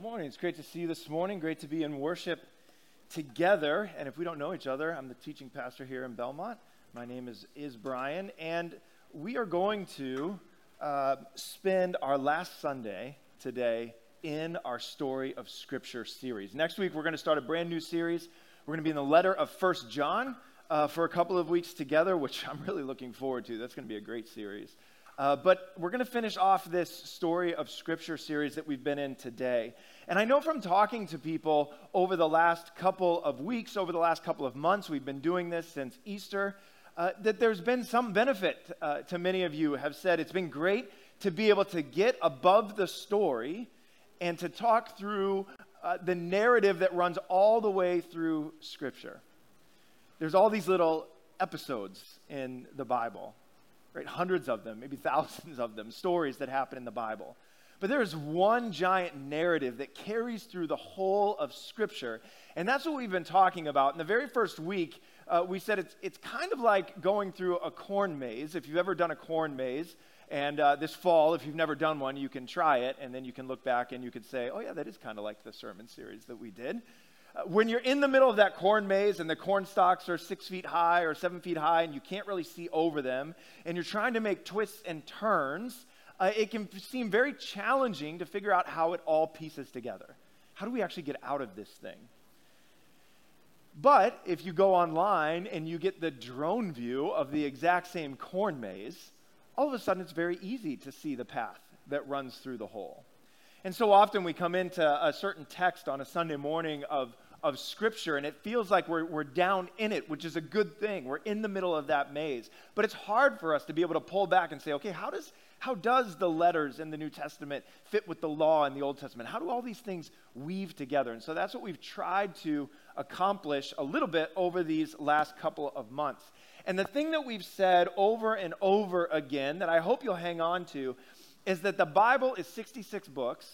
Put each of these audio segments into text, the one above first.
morning. It's great to see you this morning. Great to be in worship together. And if we don't know each other, I'm the teaching pastor here in Belmont. My name is, is Brian. And we are going to uh, spend our last Sunday today in our Story of Scripture series. Next week, we're going to start a brand new series. We're going to be in the letter of First John uh, for a couple of weeks together, which I'm really looking forward to. That's going to be a great series. Uh, but we're going to finish off this story of Scripture series that we've been in today. And I know from talking to people over the last couple of weeks, over the last couple of months, we've been doing this since Easter, uh, that there's been some benefit uh, to many of you have said it's been great to be able to get above the story and to talk through uh, the narrative that runs all the way through Scripture. There's all these little episodes in the Bible right? Hundreds of them, maybe thousands of them, stories that happen in the Bible. But there is one giant narrative that carries through the whole of Scripture. And that's what we've been talking about. In the very first week, uh, we said it's, it's kind of like going through a corn maze. If you've ever done a corn maze, and uh, this fall, if you've never done one, you can try it, and then you can look back and you could say, oh, yeah, that is kind of like the sermon series that we did. Uh, when you're in the middle of that corn maze and the corn stalks are six feet high or seven feet high and you can't really see over them, and you're trying to make twists and turns, uh, it can seem very challenging to figure out how it all pieces together. How do we actually get out of this thing? But if you go online and you get the drone view of the exact same corn maze, all of a sudden it's very easy to see the path that runs through the whole. And so often we come into a certain text on a Sunday morning of, of Scripture, and it feels like we're, we're down in it, which is a good thing. We're in the middle of that maze. But it's hard for us to be able to pull back and say, okay, how does, how does the letters in the New Testament fit with the law in the Old Testament? How do all these things weave together? And so that's what we've tried to accomplish a little bit over these last couple of months. And the thing that we've said over and over again that I hope you'll hang on to is that the Bible is 66 books,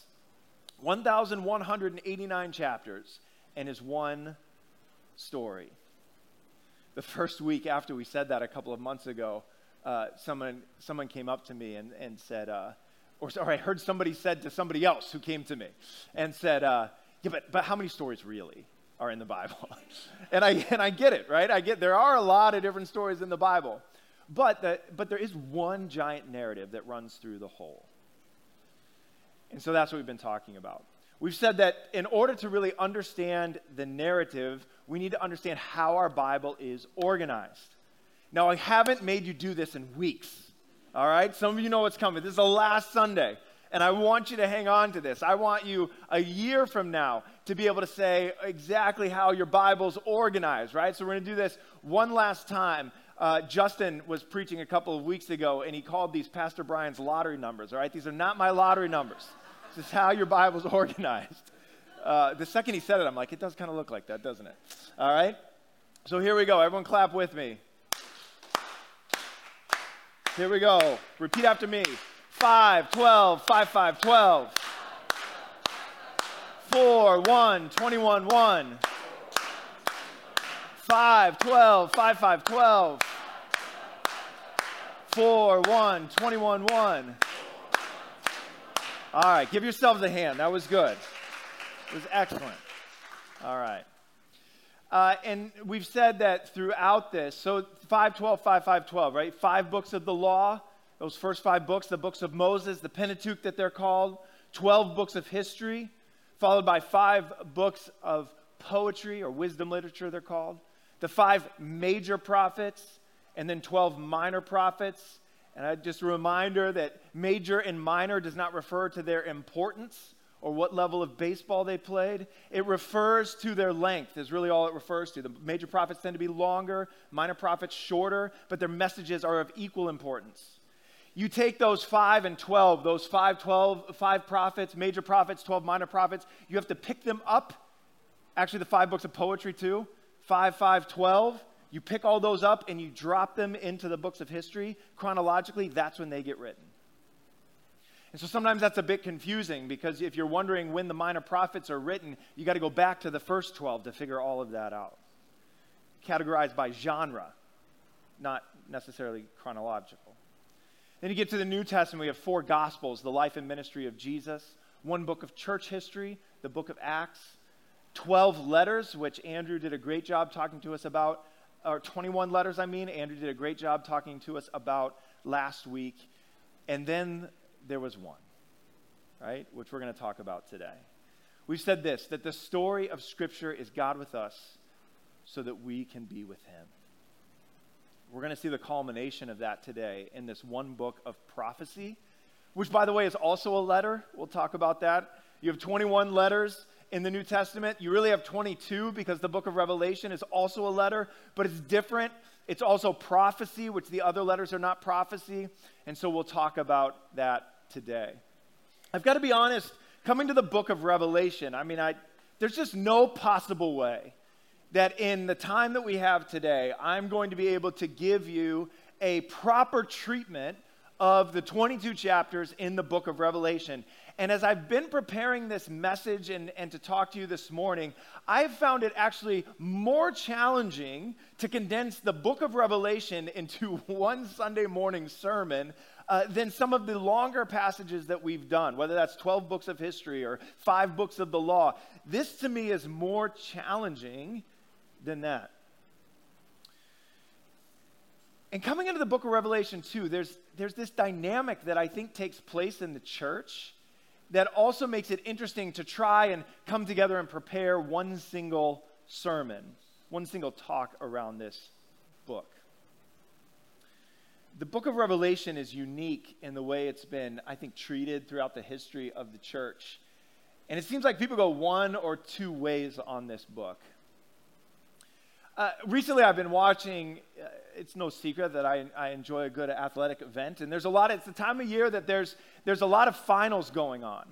1,189 chapters, and is one story. The first week after we said that a couple of months ago, uh, someone, someone came up to me and, and said, uh, or, or I heard somebody said to somebody else who came to me and said, uh, yeah, but, but how many stories really are in the Bible? and, I, and I get it, right? I get there are a lot of different stories in the Bible. But, the, but there is one giant narrative that runs through the whole. And so that's what we've been talking about. We've said that in order to really understand the narrative, we need to understand how our Bible is organized. Now, I haven't made you do this in weeks, all right? Some of you know what's coming. This is the last Sunday, and I want you to hang on to this. I want you a year from now to be able to say exactly how your Bible's organized, right? So we're going to do this one last time uh, Justin was preaching a couple of weeks ago, and he called these Pastor Brian's lottery numbers. All right, these are not my lottery numbers. This is how your Bible's organized. Uh, the second he said it, I'm like, it does kind of look like that, doesn't it? All right. So here we go. Everyone, clap with me. Here we go. Repeat after me. 5, 12, 5, 5, 12. 4, 1, 21, 1. 5, 12, 5, 5, 12. 4, 1, 21, 1. All right, give yourselves a hand. That was good. It was excellent. All right. Uh, and we've said that throughout this, so 512, 5512, right? Five books of the law, those first five books, the books of Moses, the Pentateuch that they're called, 12 books of history, followed by five books of poetry or wisdom literature, they're called the five major prophets, and then 12 minor prophets. And I, just a reminder that major and minor does not refer to their importance or what level of baseball they played. It refers to their length, is really all it refers to. The major prophets tend to be longer, minor prophets shorter, but their messages are of equal importance. You take those 5 and 12, those 5, 12, 5 prophets, major prophets, 12 minor prophets, you have to pick them up. Actually, the five books of poetry, too. 5, 5, 12, you pick all those up and you drop them into the books of history chronologically, that's when they get written. And so sometimes that's a bit confusing because if you're wondering when the minor prophets are written, you got to go back to the first 12 to figure all of that out. Categorized by genre, not necessarily chronological. Then you get to the New Testament, we have four Gospels the life and ministry of Jesus, one book of church history, the book of Acts, 12 letters, which Andrew did a great job talking to us about, or 21 letters, I mean. Andrew did a great job talking to us about last week. And then there was one, right, which we're going to talk about today. We've said this that the story of Scripture is God with us so that we can be with Him. We're going to see the culmination of that today in this one book of prophecy, which, by the way, is also a letter. We'll talk about that. You have 21 letters in the New Testament. You really have 22 because the book of Revelation is also a letter, but it's different. It's also prophecy, which the other letters are not prophecy. And so we'll talk about that today. I've got to be honest, coming to the book of Revelation, I mean, I, there's just no possible way that in the time that we have today, I'm going to be able to give you a proper treatment of the 22 chapters in the book of Revelation. And as I've been preparing this message and, and to talk to you this morning, I've found it actually more challenging to condense the book of Revelation into one Sunday morning sermon uh, than some of the longer passages that we've done, whether that's 12 books of history or five books of the law. This to me is more challenging than that. And coming into the book of Revelation, too, there's, there's this dynamic that I think takes place in the church that also makes it interesting to try and come together and prepare one single sermon, one single talk around this book. The book of Revelation is unique in the way it's been, I think, treated throughout the history of the church. And it seems like people go one or two ways on this book. Uh, recently, I've been watching. Uh, it's no secret that I, I enjoy a good athletic event, and there's a lot. Of, it's the time of year that there's there's a lot of finals going on,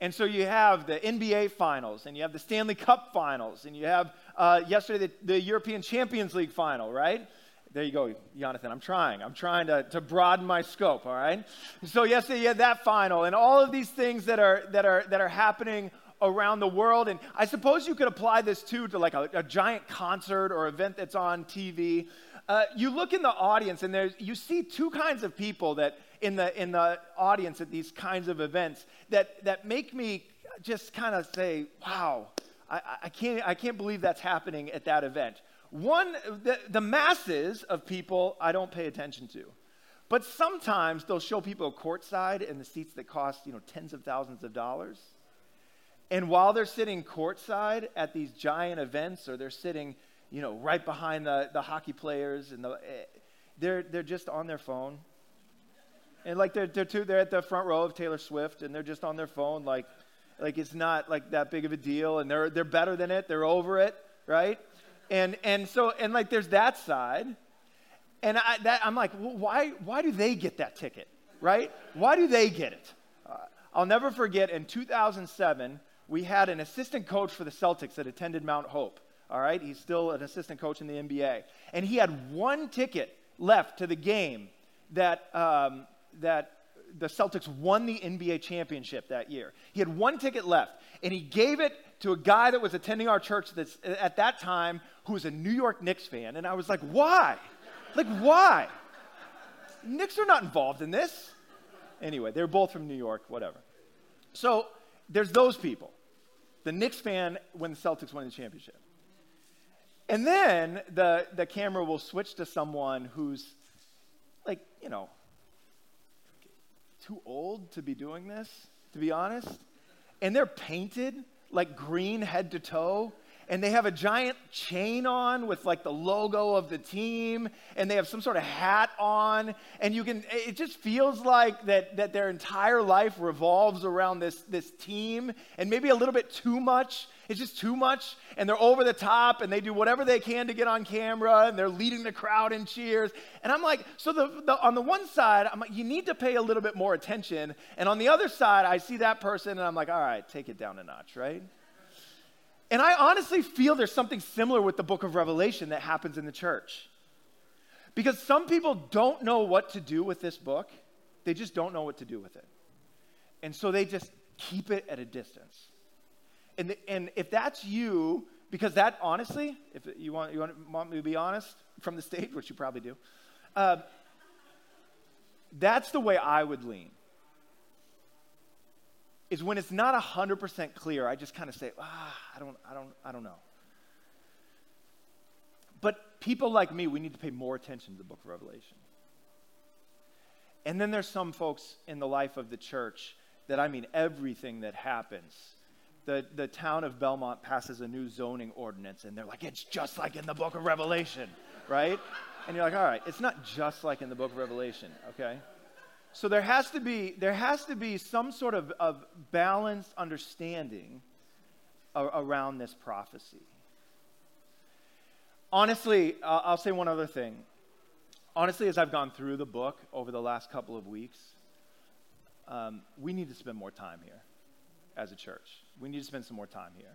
and so you have the NBA finals, and you have the Stanley Cup finals, and you have uh, yesterday the, the European Champions League final, right? There you go, Jonathan. I'm trying. I'm trying to, to broaden my scope, all right? So yesterday you had that final, and all of these things that are that are that are happening around the world. And I suppose you could apply this too to like a, a giant concert or event that's on TV. Uh, you look in the audience and there's, you see two kinds of people that in the, in the audience at these kinds of events that, that make me just kind of say, wow, I, I, can't, I can't believe that's happening at that event. One, the, the masses of people I don't pay attention to. But sometimes they'll show people courtside in the seats that cost, you know, tens of thousands of dollars. And while they're sitting courtside at these giant events, or they're sitting, you know, right behind the, the hockey players, and the, eh, they're, they're just on their phone. And like they're, they're, too, they're at the front row of Taylor Swift, and they're just on their phone, like, like it's not like that big of a deal, and they're, they're better than it, they're over it, right? And, and so, and like there's that side. And I, that, I'm like, well, why, why do they get that ticket, right? Why do they get it? Uh, I'll never forget in 2007, we had an assistant coach for the Celtics that attended Mount Hope. All right, he's still an assistant coach in the NBA, and he had one ticket left to the game that um, that the Celtics won the NBA championship that year. He had one ticket left, and he gave it to a guy that was attending our church that's, at that time who was a New York Knicks fan. And I was like, why? Like, why? Knicks are not involved in this. Anyway, they're both from New York, whatever. So there's those people. The Knicks fan when the Celtics win the championship. And then the, the camera will switch to someone who's like, you know, too old to be doing this, to be honest. And they're painted like green head to toe and they have a giant chain on with like the logo of the team and they have some sort of hat on and you can it just feels like that that their entire life revolves around this this team and maybe a little bit too much. It's just too much and they're over the top and they do whatever they can to get on camera and they're leading the crowd in cheers. And i'm like so the, the on the one side i'm like you need to pay a little bit more attention and on the other side i see that person and i'm like all right take it down a notch right and I honestly feel there's something similar with the book of Revelation that happens in the church. Because some people don't know what to do with this book, they just don't know what to do with it. And so they just keep it at a distance. And, the, and if that's you, because that honestly, if you want, you want, me to be honest from the stage, which you probably do, uh, that's the way I would lean is when it's not 100% clear, I just kind of say, ah, I don't, I don't, I don't know. But people like me, we need to pay more attention to the book of Revelation. And then there's some folks in the life of the church that I mean, everything that happens. The, the town of Belmont passes a new zoning ordinance, and they're like, it's just like in the book of Revelation, right? And you're like, all right, it's not just like in the book of Revelation, okay? So there has to be, there has to be some sort of, of balanced understanding a, around this prophecy. Honestly, uh, I'll say one other thing. Honestly, as I've gone through the book over the last couple of weeks, um, we need to spend more time here as a church. We need to spend some more time here.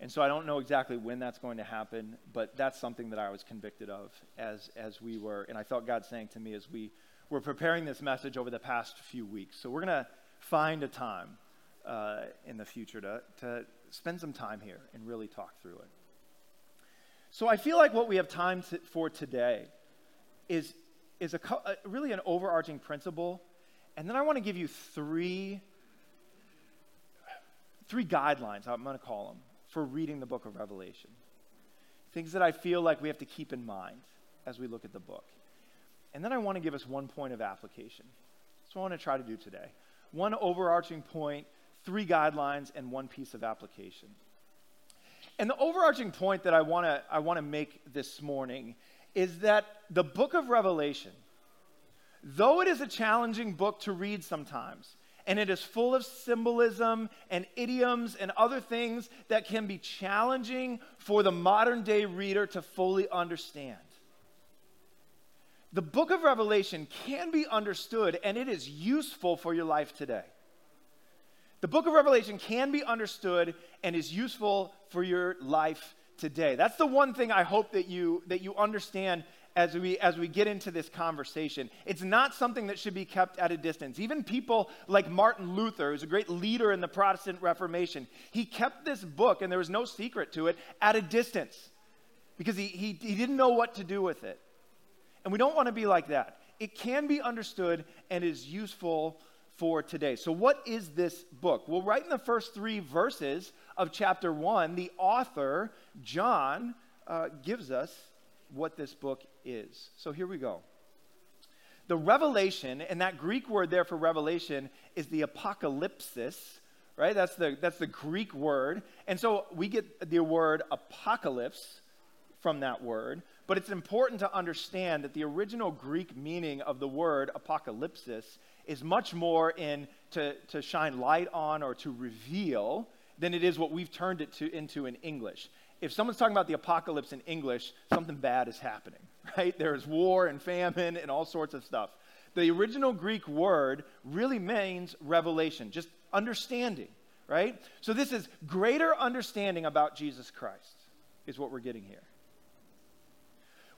And so I don't know exactly when that's going to happen, but that's something that I was convicted of as, as we were, and I felt God saying to me as we were preparing this message over the past few weeks. So we're going to find a time uh, in the future to, to spend some time here and really talk through it. So I feel like what we have time to, for today is, is a, a, really an overarching principle. And then I want to give you three, three guidelines, I'm going to call them, for reading the book of Revelation. Things that I feel like we have to keep in mind as we look at the book. And then I want to give us one point of application. That's what I want to try to do today. One overarching point, three guidelines, and one piece of application. And the overarching point that I want to I want to make this morning is that the book of Revelation, though it is a challenging book to read sometimes, and it is full of symbolism and idioms and other things that can be challenging for the modern day reader to fully understand. The book of Revelation can be understood and it is useful for your life today. The book of Revelation can be understood and is useful for your life today. That's the one thing I hope that you that you understand as we as we get into this conversation. It's not something that should be kept at a distance. Even people like Martin Luther, who's a great leader in the Protestant Reformation, he kept this book, and there was no secret to it, at a distance because he, he, he didn't know what to do with it. And we don't want to be like that. It can be understood and is useful for today. So, what is this book? Well, right in the first three verses of chapter one, the author, John, uh, gives us what this book is. So, here we go. The revelation, and that Greek word there for revelation is the apocalypsis, right? That's the, that's the Greek word. And so we get the word apocalypse from that word. But it's important to understand that the original Greek meaning of the word apocalypsis is much more in to, to shine light on or to reveal than it is what we've turned it to, into in English. If someone's talking about the apocalypse in English, something bad is happening, right? There's war and famine and all sorts of stuff. The original Greek word really means revelation, just understanding, right? So this is greater understanding about Jesus Christ, is what we're getting here.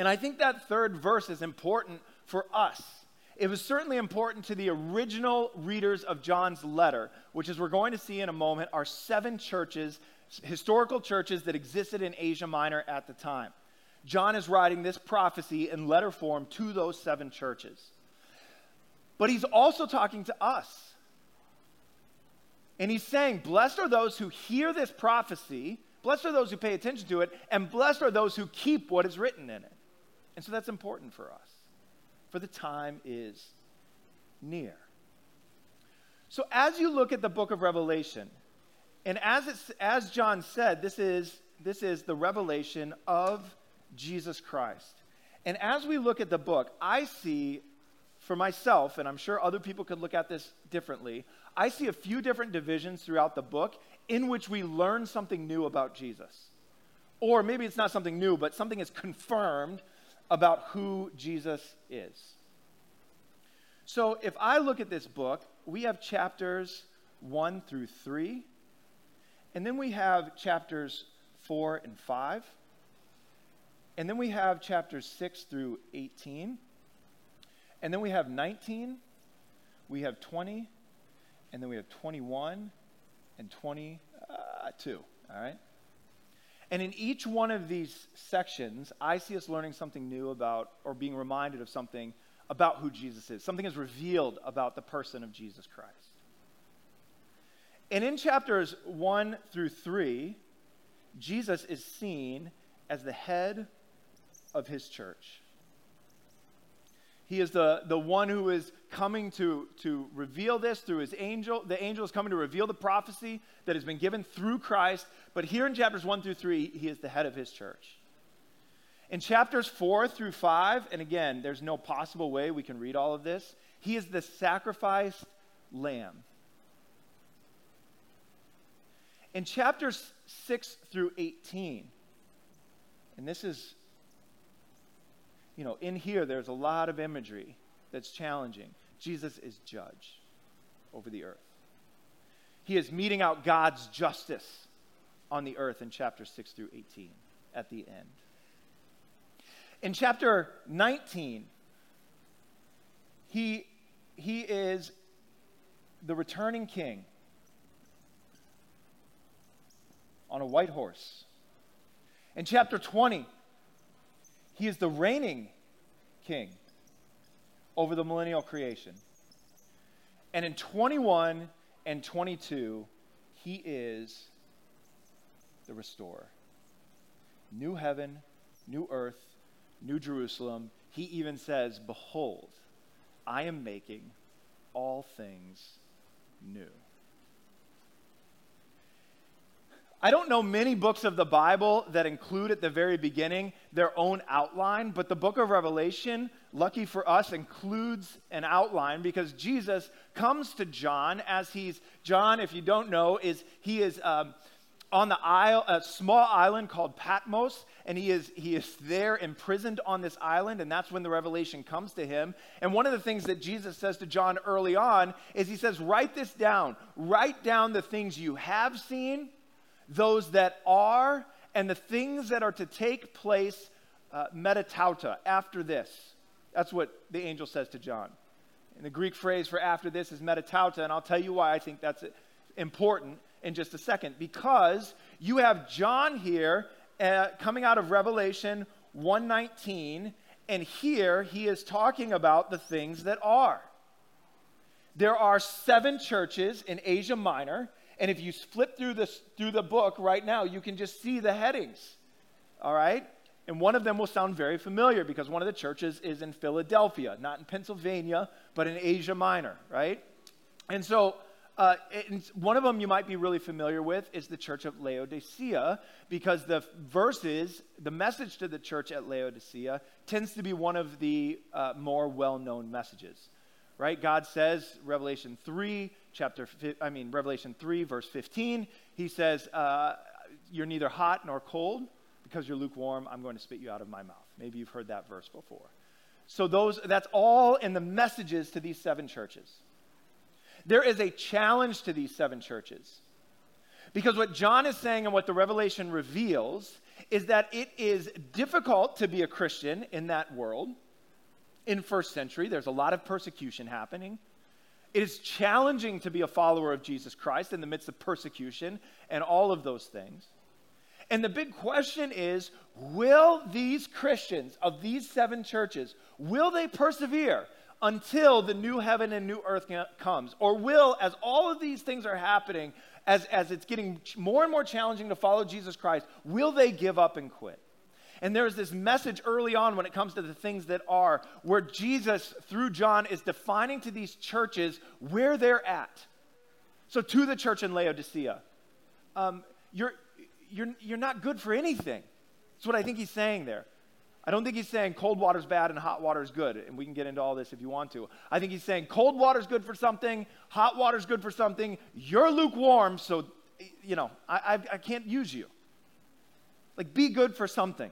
And I think that third verse is important for us it was certainly important to the original readers of John's letter, which, as we're going to see in a moment, are seven churches, historical churches that existed in Asia Minor at the time. John is writing this prophecy in letter form to those seven churches. But he's also talking to us. And he's saying, Blessed are those who hear this prophecy, blessed are those who pay attention to it, and blessed are those who keep what is written in it. And so that's important for us for the time is near. So, as you look at the book of Revelation, and as, it's, as John said, this is, this is the revelation of Jesus Christ. And as we look at the book, I see for myself, and I'm sure other people could look at this differently, I see a few different divisions throughout the book in which we learn something new about Jesus. Or maybe it's not something new, but something is confirmed about who Jesus is. So if I look at this book, we have chapters 1 through 3, And then we have chapters 4 and 5. And then we have chapters 6 through 18. And then we have 19. We have 20. And then we have 21 and 22. All right? And in each one of these sections, I see us learning something new about, or being reminded of something about who Jesus is. Something is revealed about the person of Jesus Christ. And in chapters 1 through 3, Jesus is seen as the head of his church. He is the, the one who is coming to, to reveal this through his angel. The angel is coming to reveal the prophecy that has been given through Christ. But here in chapters 1 through 3, he is the head of his church. In chapters 4 through 5, and again, there's no possible way we can read all of this, he is the sacrificed lamb. In chapters 6 through 18, and this is you know, in here, there's a lot of imagery that's challenging. Jesus is judge over the earth. He is meting out God's justice on the earth in chapter 6 through 18 at the end. In chapter 19, he, he is the returning king on a white horse. In chapter 20, he is the reigning king over the millennial creation. And in 21 and 22, he is the restorer. New heaven, new earth, new Jerusalem. He even says, Behold, I am making all things new. I don't know many books of the Bible that include at the very beginning their own outline, but the book of Revelation, lucky for us, includes an outline because Jesus comes to John as he's, John, if you don't know, is he is um, on the isle, a small island called Patmos, and he is, he is there imprisoned on this island, and that's when the revelation comes to him. And one of the things that Jesus says to John early on is he says, Write this down. Write down the things you have seen those that are, and the things that are to take place uh, metatauta, after this. That's what the angel says to John. And the Greek phrase for after this is metatauta, and I'll tell you why I think that's important in just a second. Because you have John here uh, coming out of Revelation 119, and here he is talking about the things that are. There are seven churches in Asia Minor, and if you flip through, this, through the book right now, you can just see the headings. All right? And one of them will sound very familiar because one of the churches is in Philadelphia, not in Pennsylvania, but in Asia Minor, right? And so, uh, one of them you might be really familiar with is the church of Laodicea because the verses, the message to the church at Laodicea tends to be one of the uh, more well known messages, right? God says, Revelation 3, chapter, I mean, Revelation 3, verse 15, he says, uh, You're neither hot nor cold. Because you're lukewarm, I'm going to spit you out of my mouth. Maybe you've heard that verse before. So those, that's all in the messages to these seven churches. There is a challenge to these seven churches. Because what John is saying and what the Revelation reveals is that it is difficult to be a Christian in that world. In first century, there's a lot of persecution happening. It is challenging to be a follower of Jesus Christ in the midst of persecution and all of those things. And the big question is will these Christians of these seven churches will they persevere until the new heaven and new earth comes or will as all of these things are happening as, as it's getting more and more challenging to follow Jesus Christ will they give up and quit and there's this message early on when it comes to the things that are, where Jesus, through John, is defining to these churches where they're at. So, to the church in Laodicea, um, you're, you're, you're not good for anything. That's what I think he's saying there. I don't think he's saying cold water's bad and hot water's good, and we can get into all this if you want to. I think he's saying cold water's good for something, hot water's good for something. You're lukewarm, so, you know, I, I, I can't use you. Like, be good for something.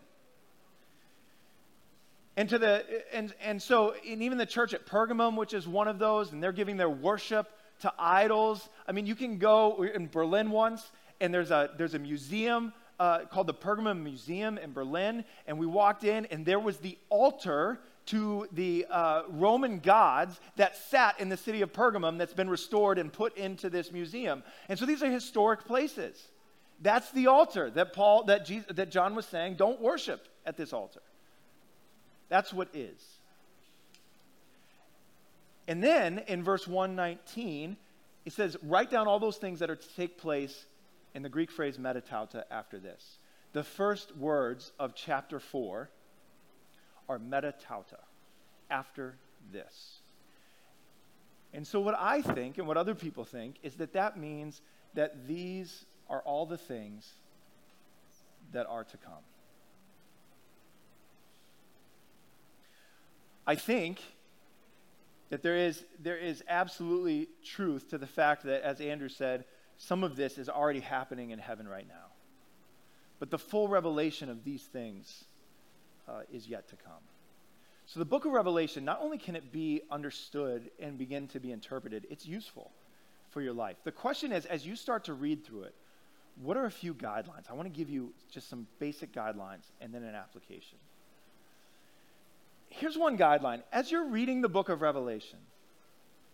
And, to the, and, and so, and even the church at Pergamum, which is one of those, and they're giving their worship to idols. I mean, you can go in Berlin once, and there's a, there's a museum uh, called the Pergamum Museum in Berlin. And we walked in, and there was the altar to the uh, Roman gods that sat in the city of Pergamum that's been restored and put into this museum. And so these are historic places. That's the altar that Paul that Jesus, that John was saying, don't worship at this altar. That's what is. And then in verse 119, it says, write down all those things that are to take place in the Greek phrase metatauta after this. The first words of chapter 4 are metatauta, after this. And so, what I think and what other people think is that that means that these are all the things that are to come. I think that there is, there is absolutely truth to the fact that, as Andrew said, some of this is already happening in heaven right now. But the full revelation of these things uh, is yet to come. So, the book of Revelation, not only can it be understood and begin to be interpreted, it's useful for your life. The question is, as you start to read through it, what are a few guidelines? I want to give you just some basic guidelines and then an application. Here's one guideline. As you're reading the book of Revelation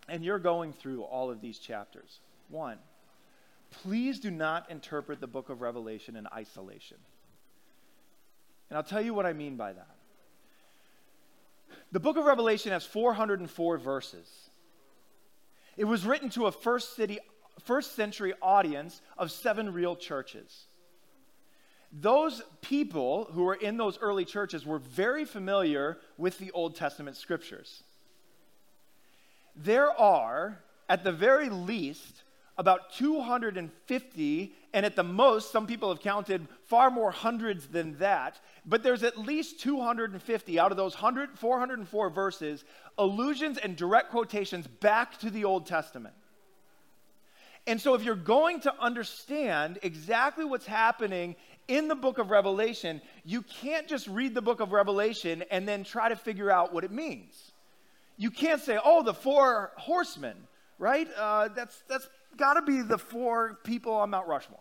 and you're going through all of these chapters, one, please do not interpret the book of Revelation in isolation. And I'll tell you what I mean by that. The book of Revelation has 404 verses. It was written to a first, city, first century audience of seven real churches. Those people who were in those early churches were very familiar with the Old Testament scriptures. There are, at the very least, about 250, and at the most, some people have counted far more hundreds than that, but there's at least 250 out of those 100, 404 verses, allusions and direct quotations back to the Old Testament. And so, if you're going to understand exactly what's happening in the book of Revelation, you can't just read the book of Revelation and then try to figure out what it means. You can't say, oh, the four horsemen, right? Uh, that's, that's got to be the four people on Mount Rushmore,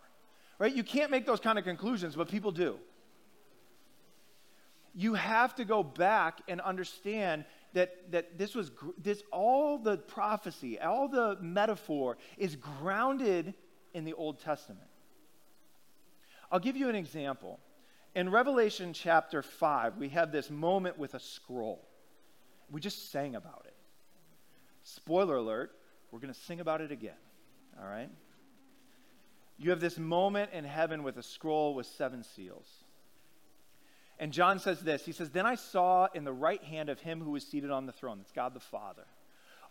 right? You can't make those kind of conclusions, but people do. You have to go back and understand that, that this was this all the prophecy, all the metaphor is grounded in the Old Testament. I'll give you an example. In Revelation chapter 5, we have this moment with a scroll. We just sang about it. Spoiler alert, we're going to sing about it again. All right? You have this moment in heaven with a scroll with seven seals. And John says this He says, Then I saw in the right hand of him who was seated on the throne, that's God the Father,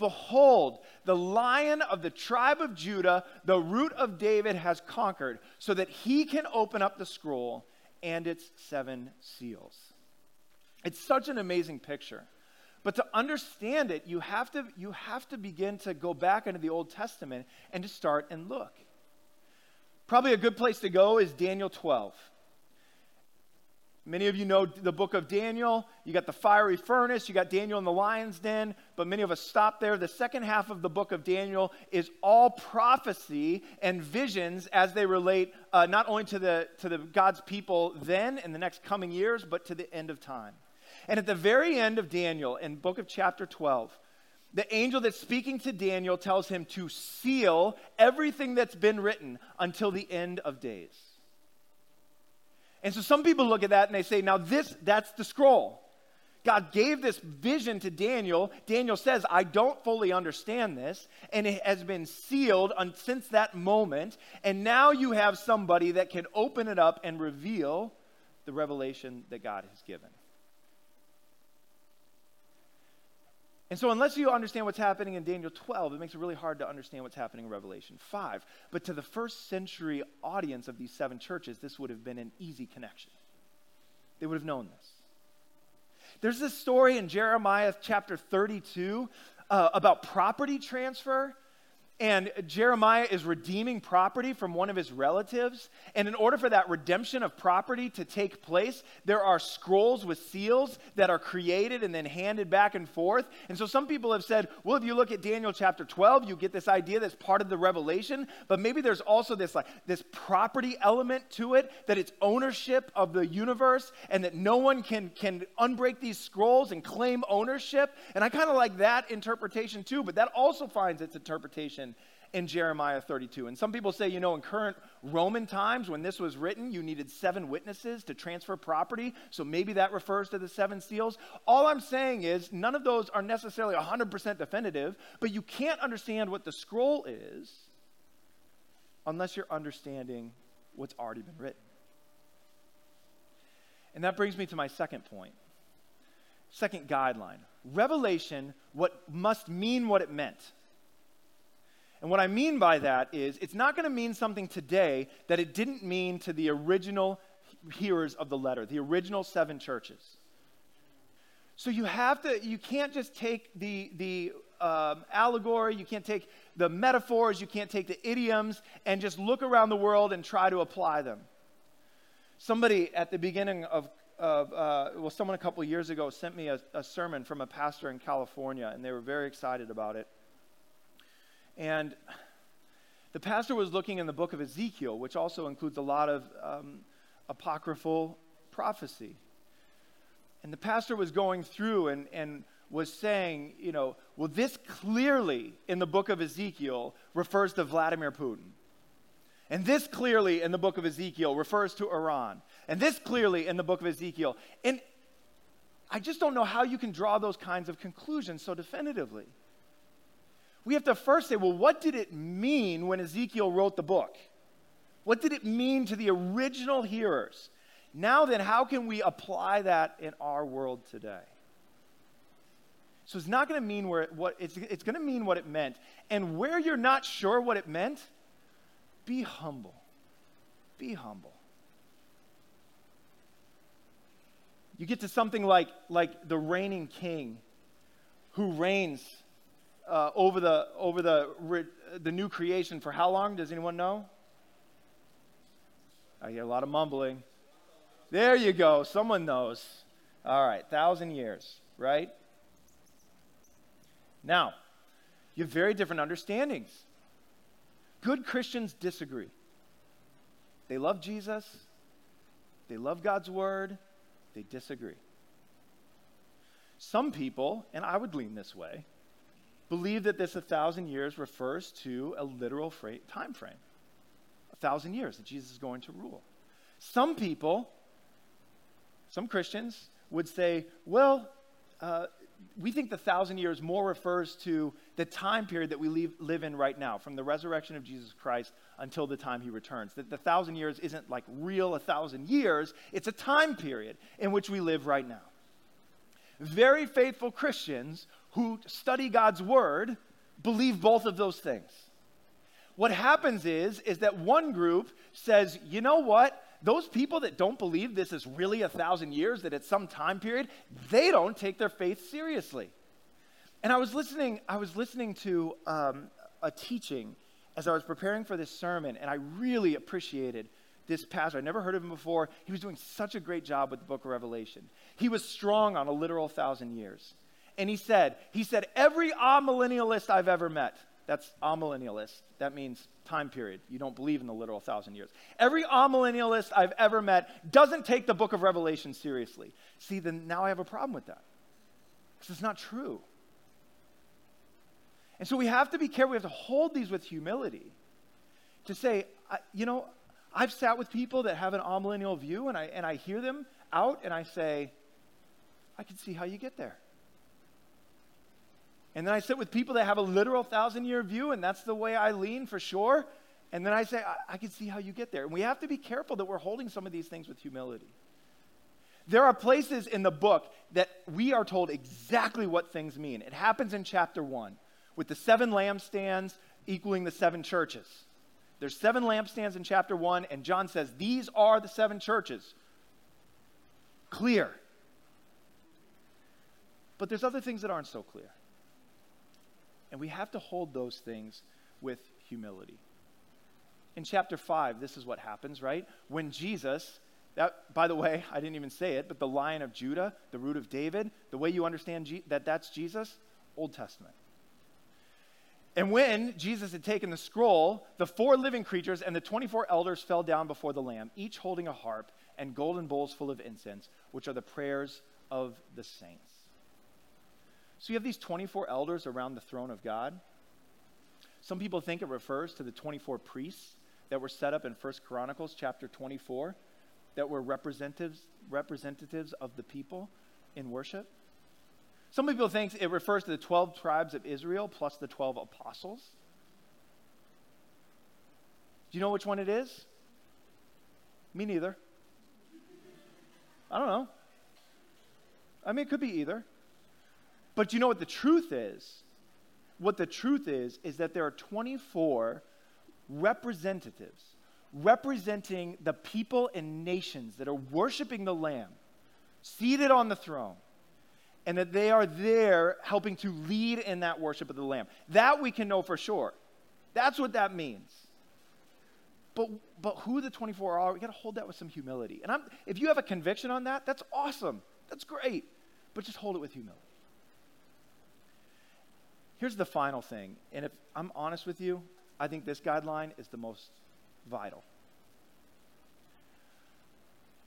Behold, the lion of the tribe of Judah, the root of David, has conquered, so that he can open up the scroll and its seven seals. It's such an amazing picture. But to understand it, you have to, you have to begin to go back into the Old Testament and to start and look. Probably a good place to go is Daniel 12. Many of you know the book of Daniel. You got the fiery furnace, you got Daniel in the lion's den, but many of us stop there. The second half of the book of Daniel is all prophecy and visions as they relate uh, not only to the to the God's people then in the next coming years, but to the end of time. And at the very end of Daniel, in book of chapter 12, the angel that's speaking to Daniel tells him to seal everything that's been written until the end of days. And so some people look at that and they say, now this, that's the scroll. God gave this vision to Daniel. Daniel says, I don't fully understand this. And it has been sealed since that moment. And now you have somebody that can open it up and reveal the revelation that God has given. And so, unless you understand what's happening in Daniel 12, it makes it really hard to understand what's happening in Revelation 5. But to the first century audience of these seven churches, this would have been an easy connection. they would have known this. There's this story in Jeremiah chapter 32 uh, about property transfer and Jeremiah is redeeming property from one of his relatives. And in order for that redemption of property to take place, there are scrolls with seals that are created and then handed back and forth. And so some people have said, well, if you look at Daniel chapter 12, you get this idea that's part of the revelation, but maybe there's also this like this property element to it, that it's ownership of the universe and that no one can can unbreak these scrolls and claim ownership. And I kind of like that interpretation too, but that also finds its interpretation in Jeremiah 32. And some people say, you know, in current Roman times, when this was written, you needed seven witnesses to transfer property. So maybe that refers to the seven seals. All I'm saying is, none of those are necessarily 100% definitive, but you can't understand what the scroll is unless you're understanding what's already been written. And that brings me to my second point, second guideline. Revelation, what must mean what it meant. And what I mean by that is it's not going to mean something today that it didn't mean to the original hearers of the letter, the original seven churches. So you have to, you can't just take the, the um, allegory, you can't take the metaphors, you can't take the idioms and just look around the world and try to apply them. Somebody at the beginning of, of uh, well, someone a couple years ago sent me a, a sermon from a pastor in California, and they were very excited about it. And the pastor was looking in the book of Ezekiel, which also includes a lot of um, apocryphal prophecy. And the pastor was going through and, and was saying, you know, well, this clearly in the book of Ezekiel refers to Vladimir Putin. And this clearly in the book of Ezekiel refers to Iran. And this clearly in the book of Ezekiel. And I just don't know how you can draw those kinds of conclusions so definitively we have to first say, well, what did it mean when Ezekiel wrote the book? What did it mean to the original hearers? Now, then, how can we apply that in our world today? So it's not going to mean where it, what it's, it's going to mean what it meant. And where you're not sure what it meant, be humble. Be humble. You get to something like, like the reigning king who reigns uh, over the over the the new creation for how long? Does anyone know? I hear a lot of mumbling. There you go. Someone knows. All right, thousand years, right? Now, you have very different understandings. Good Christians disagree. They love Jesus, they love God's word, they disagree. Some people, and I would lean this way, believe that this 1,000 years refers to a literal time frame. A thousand years that Jesus is going to rule. Some people, some Christians, would say, well, uh, we think the thousand years more refers to the time period that we leave, live in right now, from the resurrection of Jesus Christ until the time he returns. That the thousand years isn't like real a thousand years, it's a time period in which we live right now. Very faithful Christians who study God's word believe both of those things. What happens is is that one group says, "You know what? Those people that don't believe this is really a thousand years, that it's some time period, they don't take their faith seriously." And I was listening. I was listening to um, a teaching as I was preparing for this sermon, and I really appreciated this pastor. I never heard of him before. He was doing such a great job with the book of Revelation. He was strong on a literal thousand years and he said, he said, every amillennialist I've ever met, that's amillennialist, that means time period. You don't believe in the literal thousand years. Every amillennialist I've ever met doesn't take the book of Revelation seriously. See, then now I have a problem with that. Because it's not true. And so we have to be careful. We have to hold these with humility to say, you know, I've sat with people that have an amillennial view and I, and I hear them out and I say, I can see how you get there. And then I sit with people that have a literal thousand year view, and that's the way I lean for sure. And then I say, I, I can see how you get there. And we have to be careful that we're holding some of these things with humility. There are places in the book that we are told exactly what things mean. It happens in chapter one with the seven lampstands equaling the seven churches. There's seven lampstands in chapter one, and John says, These are the seven churches. clear. But there's other things that aren't so clear. And we have to hold those things with humility. In chapter 5, this is what happens, right? When Jesus, that, by the way, I didn't even say it, but the lion of Judah, the root of David, the way you understand that that's Jesus, Old Testament. And when Jesus had taken the scroll, the four living creatures and the 24 elders fell down before the Lamb, each holding a harp and golden bowls full of incense, which are the prayers of the saints. So you have these 24 elders around the throne of God. Some people think it refers to the 24 priests that were set up in 1 Chronicles chapter 24 that were representatives, representatives of the people in worship. Some people think it refers to the 12 tribes of Israel plus the 12 apostles. Do you know which one it is? Me neither. I don't know. I mean, it could be either. But you know what the truth is? What the truth is, is that there are 24 representatives representing the people and nations that are worshiping the Lamb seated on the throne and that they are there helping to lead in that worship of the Lamb. That we can know for sure. That's what that means. But, but who the 24 are, we got to hold that with some humility. And I'm, if you have a conviction on that, that's awesome. That's great. But just hold it with humility. Here's the final thing. And if I'm honest with you, I think this guideline is the most vital.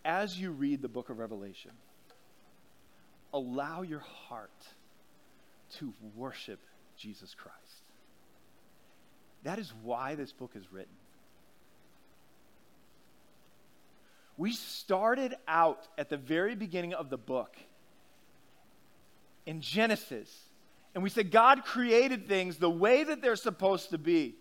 As you read the book of Revelation, allow your heart to worship Jesus Christ. That is why this book is written. We started out at the very beginning of the book in Genesis, and we said God created things the way that they're supposed to be.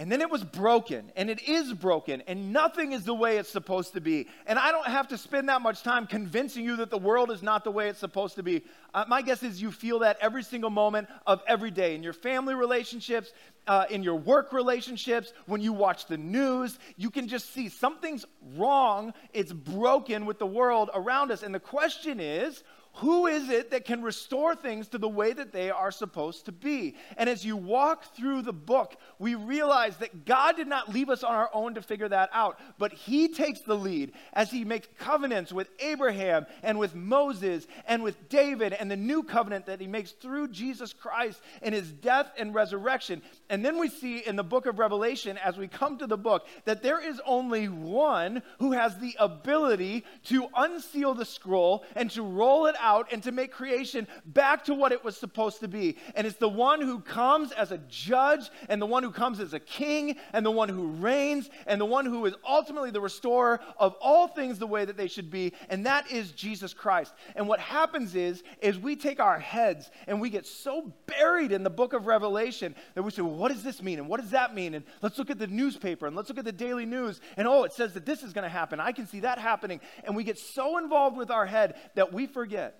And then it was broken, and it is broken, and nothing is the way it's supposed to be. And I don't have to spend that much time convincing you that the world is not the way it's supposed to be. Uh, my guess is you feel that every single moment of every day in your family relationships, uh, in your work relationships, when you watch the news, you can just see something's wrong. It's broken with the world around us. And the question is, who is it that can restore things to the way that they are supposed to be? And as you walk through the book, we realize that God did not leave us on our own to figure that out, but He takes the lead as He makes covenants with Abraham and with Moses and with David and the new covenant that He makes through Jesus Christ in His death and resurrection. And then we see in the book of Revelation, as we come to the book, that there is only one who has the ability to unseal the scroll and to roll it out and to make creation back to what it was supposed to be. And it's the one who comes as a judge, and the one who comes as a king, and the one who reigns, and the one who is ultimately the restorer of all things the way that they should be, and that is Jesus Christ. And what happens is, is we take our heads and we get so buried in the book of Revelation that we say, well, what does this mean? And what does that mean? And let's look at the newspaper and let's look at the daily news. And oh, it says that this is going to happen. I can see that happening. And we get so involved with our head that we forget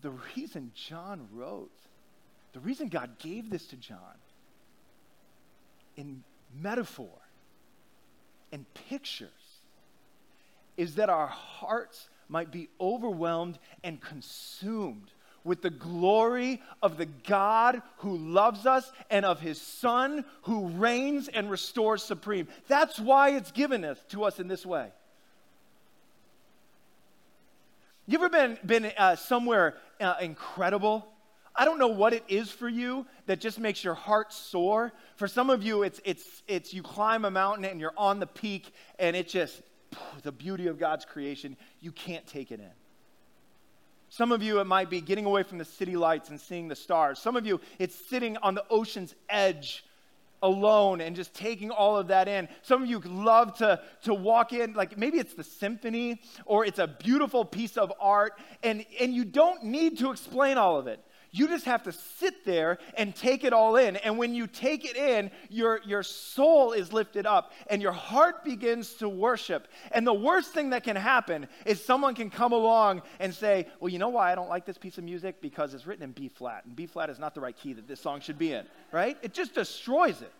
that the reason John wrote, the reason God gave this to John in metaphor and pictures is that our hearts might be overwhelmed and consumed with the glory of the God who loves us and of his Son who reigns and restores supreme. That's why it's given us to us in this way. You ever been, been uh, somewhere uh, incredible? I don't know what it is for you that just makes your heart soar. For some of you, it's, it's, it's you climb a mountain and you're on the peak and it just, the beauty of God's creation, you can't take it in. Some of you, it might be getting away from the city lights and seeing the stars. Some of you, it's sitting on the ocean's edge alone and just taking all of that in. Some of you love to, to walk in, like maybe it's the symphony or it's a beautiful piece of art, and, and you don't need to explain all of it. You just have to sit there and take it all in. And when you take it in, your, your soul is lifted up and your heart begins to worship. And the worst thing that can happen is someone can come along and say, Well, you know why I don't like this piece of music? Because it's written in B flat, and B flat is not the right key that this song should be in, right? It just destroys it.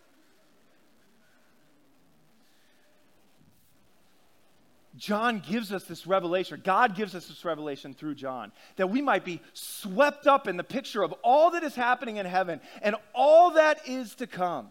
John gives us this revelation, God gives us this revelation through John, that we might be swept up in the picture of all that is happening in heaven and all that is to come.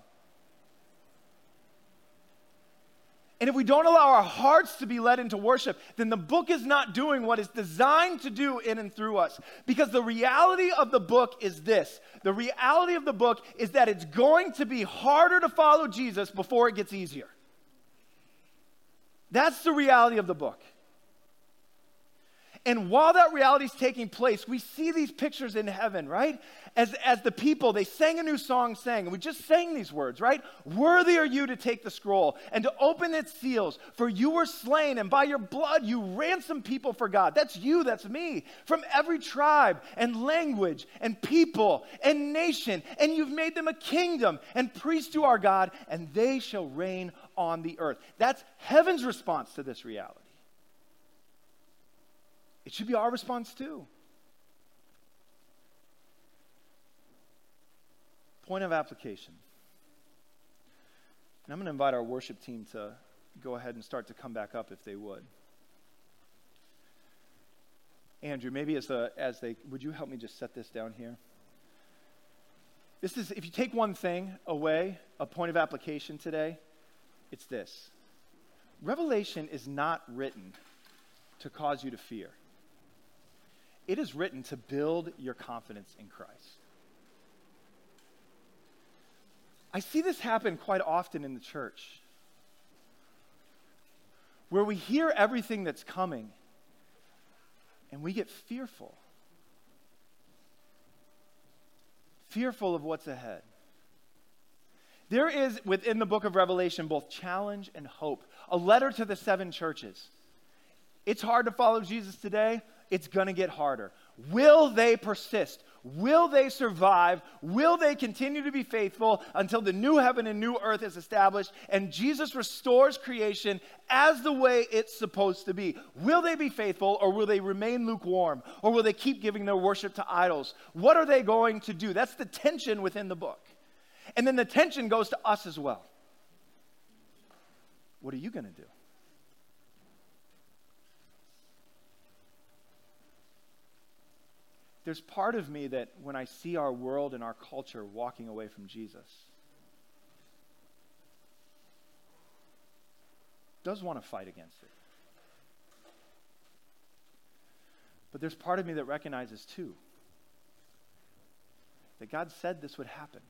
And if we don't allow our hearts to be led into worship, then the book is not doing what it's designed to do in and through us. Because the reality of the book is this the reality of the book is that it's going to be harder to follow Jesus before it gets easier. That's the reality of the book. And while that reality is taking place, we see these pictures in heaven, right? As, as the people, they sang a new song, sang, and we just sang these words, right? Worthy are you to take the scroll and to open its seals, for you were slain, and by your blood you ransomed people for God. That's you, that's me, from every tribe and language and people and nation, and you've made them a kingdom and priests to our God, and they shall reign on the earth. That's heaven's response to this reality. It should be our response too. Point of application. And I'm going to invite our worship team to go ahead and start to come back up if they would. Andrew, maybe as, a, as they, would you help me just set this down here? This is, if you take one thing away, a point of application today, it's this Revelation is not written to cause you to fear it is written to build your confidence in Christ. I see this happen quite often in the church, where we hear everything that's coming and we get fearful. Fearful of what's ahead. There is within the book of Revelation both challenge and hope, a letter to the seven churches. It's hard to follow Jesus today it's going to get harder. Will they persist? Will they survive? Will they continue to be faithful until the new heaven and new earth is established and Jesus restores creation as the way it's supposed to be? Will they be faithful or will they remain lukewarm or will they keep giving their worship to idols? What are they going to do? That's the tension within the book. And then the tension goes to us as well. What are you going to do? there's part of me that when I see our world and our culture walking away from Jesus, does want to fight against it. But there's part of me that recognizes too that God said this would happen.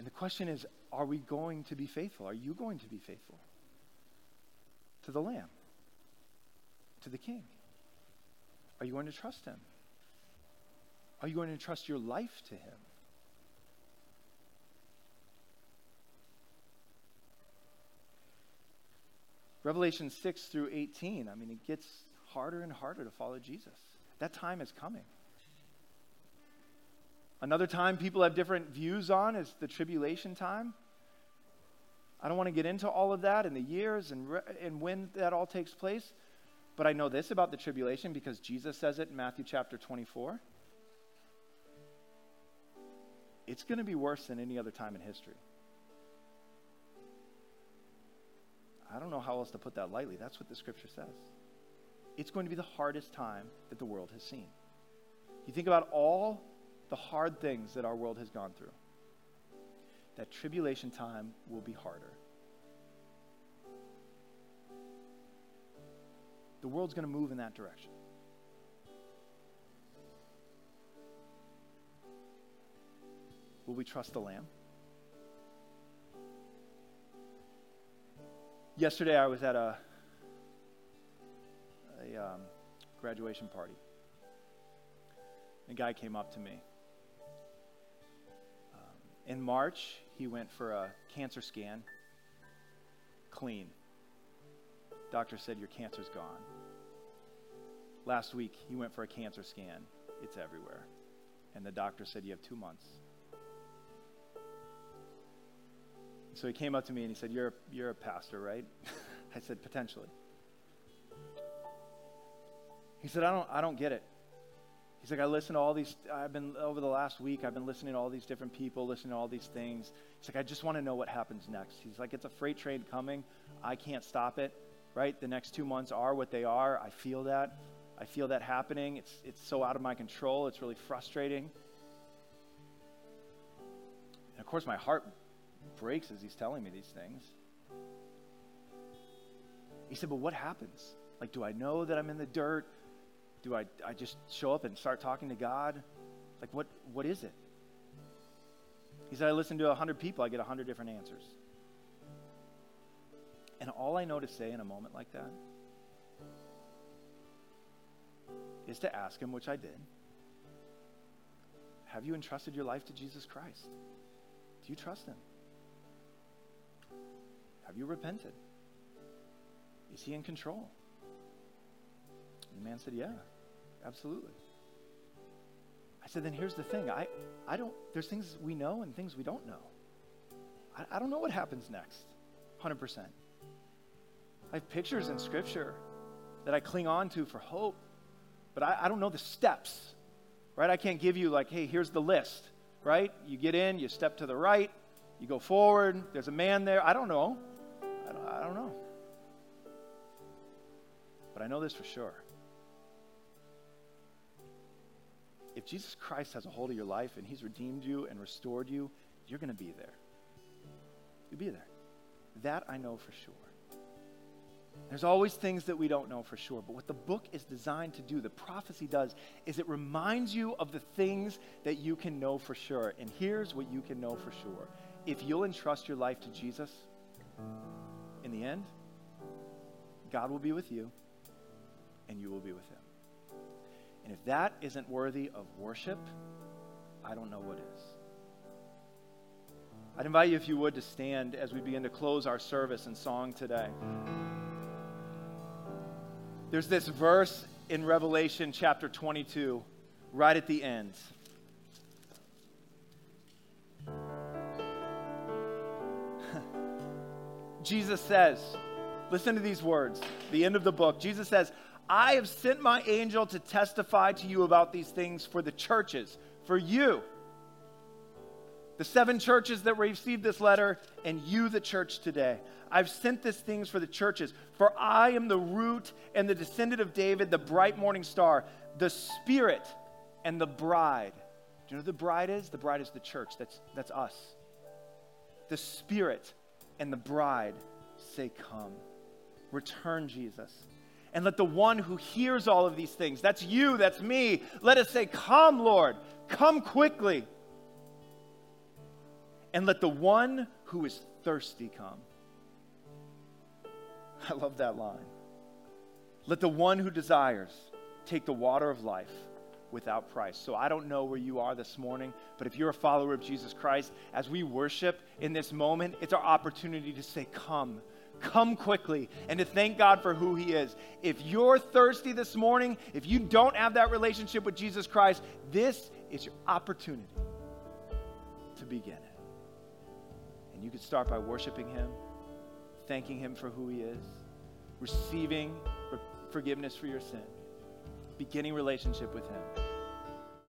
And the question is are we going to be faithful? Are you going to be faithful to the Lamb? to the king? Are you going to trust him? Are you going to trust your life to him? Revelation 6 through 18, I mean, it gets harder and harder to follow Jesus. That time is coming. Another time people have different views on is the tribulation time. I don't want to get into all of that and the years and, re- and when that all takes place. But I know this about the tribulation because Jesus says it in Matthew chapter 24. It's going to be worse than any other time in history. I don't know how else to put that lightly. That's what the scripture says. It's going to be the hardest time that the world has seen. You think about all the hard things that our world has gone through. That tribulation time will be harder. the world's going to move in that direction. Will we trust the Lamb? Yesterday, I was at a, a um, graduation party. A guy came up to me. In March, he went for a cancer scan, clean. Doctor said, Your cancer's gone. Last week, he went for a cancer scan. It's everywhere. And the doctor said, You have two months. So he came up to me and he said, You're, you're a pastor, right? I said, Potentially. He said, I don't, I don't get it. He He's like, I listen to all these, I've been, over the last week, I've been listening to all these different people, listening to all these things. He's like, I just want to know what happens next. He's like, it's a freight train coming. I can't stop it, right? The next two months are what they are. I feel that. I feel that happening. It's, it's so out of my control. It's really frustrating. And of course, my heart breaks as he's telling me these things. He said, But what happens? Like, do I know that I'm in the dirt? Do I, I just show up and start talking to God? Like, what, what is it? He said, I listen to 100 people, I get 100 different answers. And all I know to say in a moment like that is to ask him, which I did Have you entrusted your life to Jesus Christ? Do you trust him? Have you repented? Is he in control? The man said, Yeah, absolutely. I said, Then here's the thing I, I don't, there's things we know and things we don't know. I, I don't know what happens next, 100%. I have pictures in Scripture that I cling on to for hope, but I, I don't know the steps, right? I can't give you, like, hey, here's the list, right? You get in, you step to the right, you go forward, there's a man there. I don't know. I don't, I don't know. But I know this for sure. If Jesus Christ has a hold of your life and he's redeemed you and restored you, you're going to be there. You'll be there. That I know for sure. There's always things that we don't know for sure, but what the book is designed to do, the prophecy does, is it reminds you of the things that you can know for sure. And here's what you can know for sure. If you'll entrust your life to Jesus, in the end, God will be with you and you will be with him. And if that isn't worthy of worship, I don't know what is. I'd invite you, if you would, to stand as we begin to close our service and song today. There's this verse in Revelation chapter 22, right at the end. Jesus says, listen to these words, the end of the book. Jesus says, I have sent my angel to testify to you about these things for the churches, for you, the seven churches that received this letter, and you, the church today. I've sent these things for the churches, for I am the root and the descendant of David, the bright morning star, the Spirit and the bride. Do you know who the bride is? The bride is the church. That's, that's us. The Spirit and the bride say, Come. Return, Jesus and let the one who hears all of these things, that's you, that's me, let us say, Come, Lord, come quickly. And let the one who is thirsty come. I love that line. Let the one who desires take the water of life without price. So I don't know where you are this morning, but if you're a follower of Jesus Christ, as we worship in this moment, it's our opportunity to say, Come come quickly and to thank God for who He is. If you're thirsty this morning, if you don't have that relationship with Jesus Christ, this is your opportunity to begin it. And you can start by worshiping Him, thanking Him for who He is, receiving forgiveness for your sin, beginning relationship with Him.